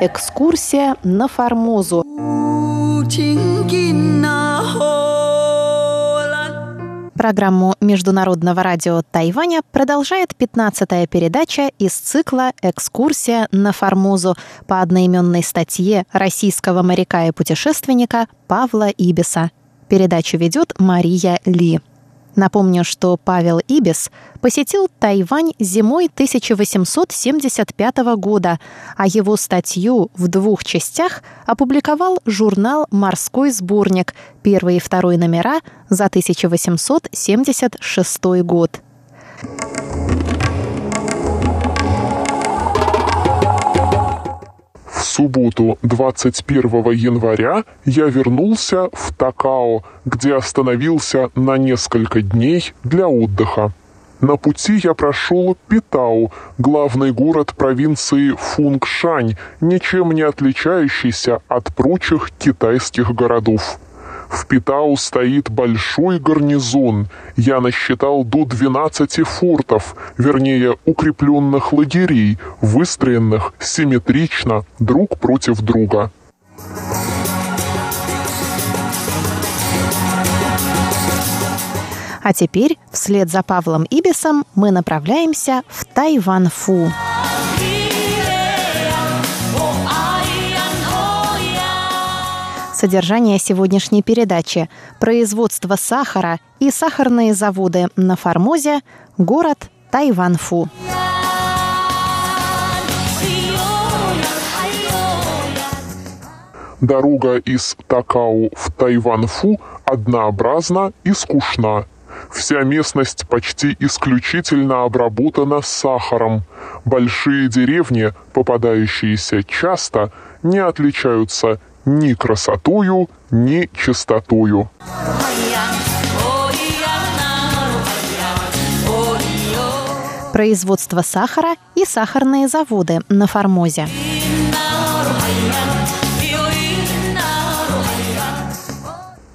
Экскурсия на Формозу. Программу Международного радио Тайваня продолжает 15-я передача из цикла «Экскурсия на Формозу» по одноименной статье российского моряка и путешественника Павла Ибиса. Передачу ведет Мария Ли. Напомню, что Павел Ибис посетил Тайвань зимой 1875 года, а его статью в двух частях опубликовал журнал «Морской сборник» первый и второй номера за 1876 год. Субботу 21 января я вернулся в Такао, где остановился на несколько дней для отдыха. На пути я прошел Питау, главный город провинции Фунгшань, ничем не отличающийся от прочих китайских городов. В Питау стоит большой гарнизон. Я насчитал до 12 фортов, вернее, укрепленных лагерей, выстроенных симметрично друг против друга. А теперь, вслед за Павлом Ибисом, мы направляемся в Тайван-Фу. Содержание сегодняшней передачи. Производство сахара и сахарные заводы на Формозе, город Тайванфу. Дорога из Такау в Тайванфу однообразна и скучна. Вся местность почти исключительно обработана сахаром. Большие деревни, попадающиеся часто, не отличаются ни красотою, ни чистотою. Производство сахара и сахарные заводы на Формозе.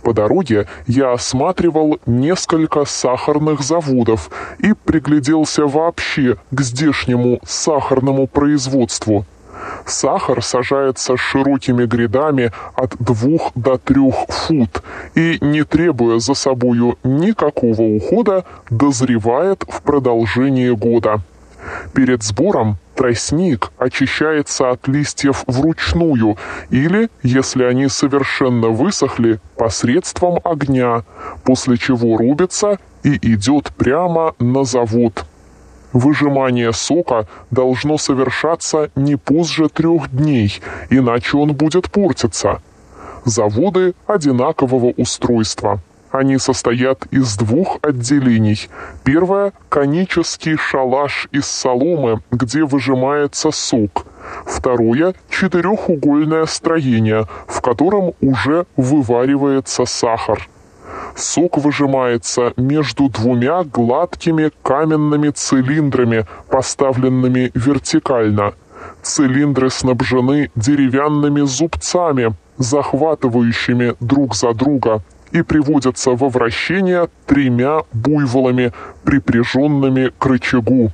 По дороге я осматривал несколько сахарных заводов и пригляделся вообще к здешнему сахарному производству. Сахар сажается широкими грядами от двух до трех фут и, не требуя за собою никакого ухода, дозревает в продолжении года. Перед сбором тростник очищается от листьев вручную или, если они совершенно высохли, посредством огня, после чего рубится и идет прямо на завод. Выжимание сока должно совершаться не позже трех дней, иначе он будет портиться. Заводы одинакового устройства. Они состоят из двух отделений. Первое – конический шалаш из соломы, где выжимается сок. Второе – четырехугольное строение, в котором уже вываривается сахар. Сок выжимается между двумя гладкими каменными цилиндрами, поставленными вертикально. Цилиндры снабжены деревянными зубцами, захватывающими друг за друга, и приводятся во вращение тремя буйволами, припряженными к рычагу.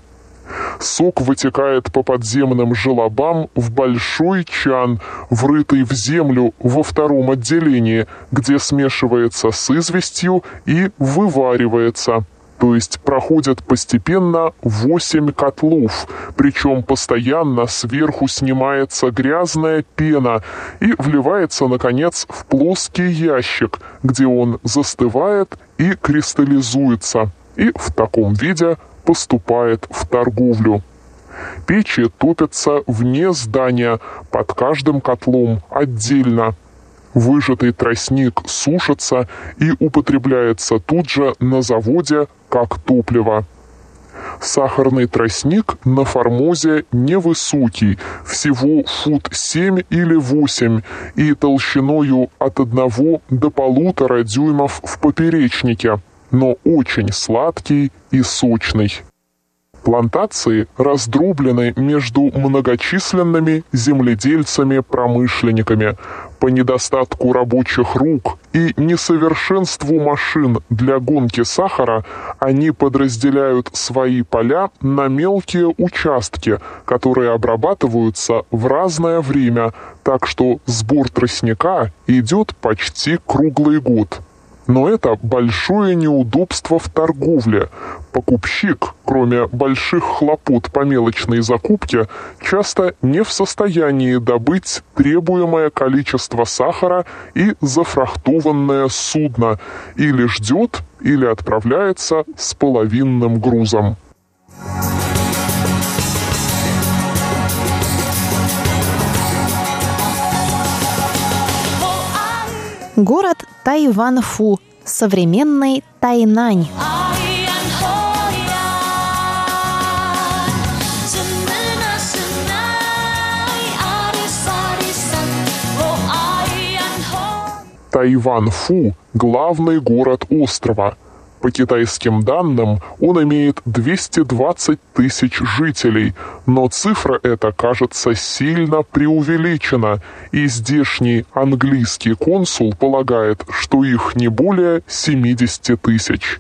Сок вытекает по подземным желобам в большой чан, врытый в землю во втором отделении, где смешивается с известью и вываривается. То есть проходят постепенно 8 котлов, причем постоянно сверху снимается грязная пена и вливается, наконец, в плоский ящик, где он застывает и кристаллизуется, и в таком виде поступает в торговлю. Печи топятся вне здания, под каждым котлом отдельно. Выжатый тростник сушится и употребляется тут же на заводе как топливо. Сахарный тростник на Формозе невысокий, всего фут 7 или 8, и толщиною от 1 до полутора дюймов в поперечнике – но очень сладкий и сочный. Плантации раздроблены между многочисленными земледельцами-промышленниками. По недостатку рабочих рук и несовершенству машин для гонки сахара они подразделяют свои поля на мелкие участки, которые обрабатываются в разное время, так что сбор тростника идет почти круглый год. Но это большое неудобство в торговле. Покупщик, кроме больших хлопот по мелочной закупке, часто не в состоянии добыть требуемое количество сахара и зафрахтованное судно, или ждет, или отправляется с половинным грузом. Город Тайванфу, современный Тайнань. Тайван-Фу – главный город острова – по китайским данным, он имеет 220 тысяч жителей, но цифра эта кажется сильно преувеличена, и здешний английский консул полагает, что их не более 70 тысяч.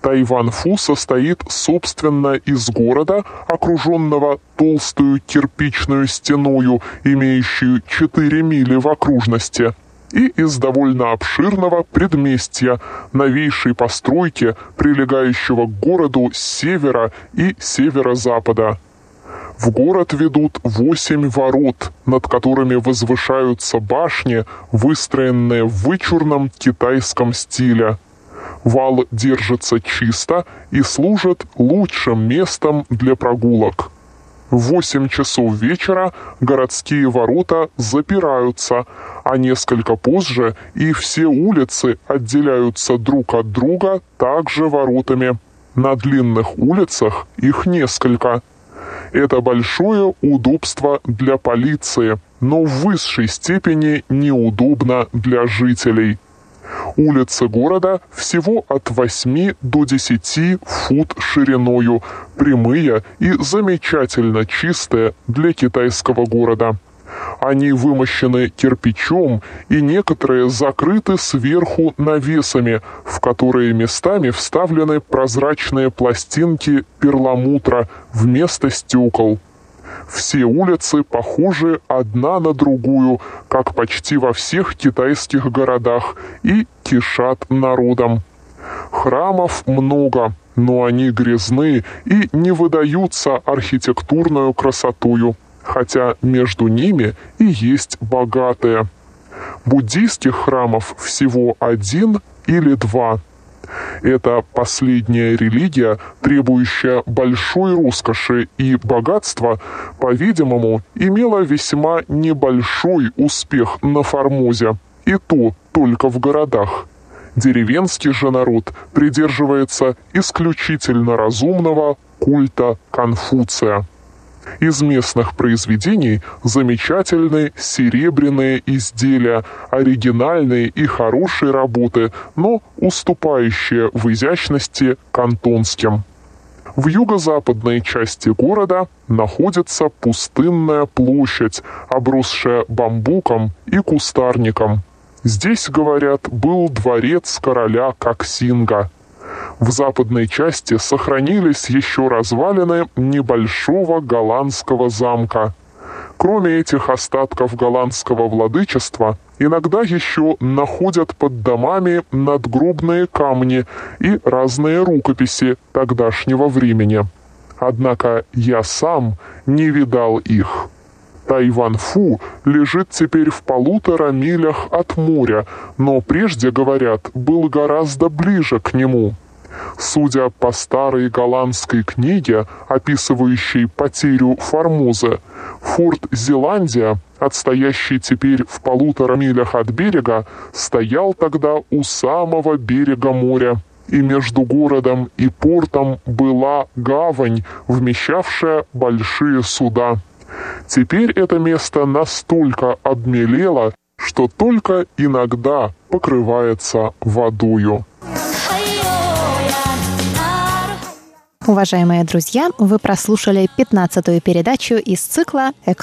Тайван-Фу состоит, собственно, из города, окруженного толстую кирпичную стеною, имеющую 4 мили в окружности – и из довольно обширного предместья, новейшей постройки, прилегающего к городу с севера и северо-запада. В город ведут восемь ворот, над которыми возвышаются башни, выстроенные в вычурном китайском стиле. Вал держится чисто и служит лучшим местом для прогулок. В 8 часов вечера городские ворота запираются, а несколько позже и все улицы отделяются друг от друга также воротами. На длинных улицах их несколько. Это большое удобство для полиции, но в высшей степени неудобно для жителей. Улицы города всего от 8 до 10 фут шириною, прямые и замечательно чистые для китайского города. Они вымощены кирпичом и некоторые закрыты сверху навесами, в которые местами вставлены прозрачные пластинки перламутра вместо стекол. Все улицы похожи одна на другую, как почти во всех китайских городах, и кишат народом. Храмов много, но они грязны и не выдаются архитектурную красотою, хотя между ними и есть богатые. Буддийских храмов всего один или два – это последняя религия, требующая большой роскоши и богатства, по-видимому, имела весьма небольшой успех на Формозе, и то только в городах. Деревенский же народ придерживается исключительно разумного культа Конфуция. Из местных произведений замечательные серебряные изделия, оригинальные и хорошие работы, но уступающие в изящности кантонским. В юго-западной части города находится пустынная площадь, обросшая бамбуком и кустарником. Здесь, говорят, был дворец короля Коксинга – в западной части сохранились еще развалины небольшого голландского замка. Кроме этих остатков голландского владычества, иногда еще находят под домами надгробные камни и разные рукописи тогдашнего времени. Однако я сам не видал их. Тайван-Фу лежит теперь в полутора милях от моря, но прежде, говорят, был гораздо ближе к нему. Судя по старой голландской книге, описывающей потерю Формозы, форт Зеландия, отстоящий теперь в полутора милях от берега, стоял тогда у самого берега моря и между городом и портом была гавань, вмещавшая большие суда. Теперь это место настолько обмелело, что только иногда покрывается водою. Уважаемые друзья, вы прослушали 15-ю передачу из цикла «Экскурсия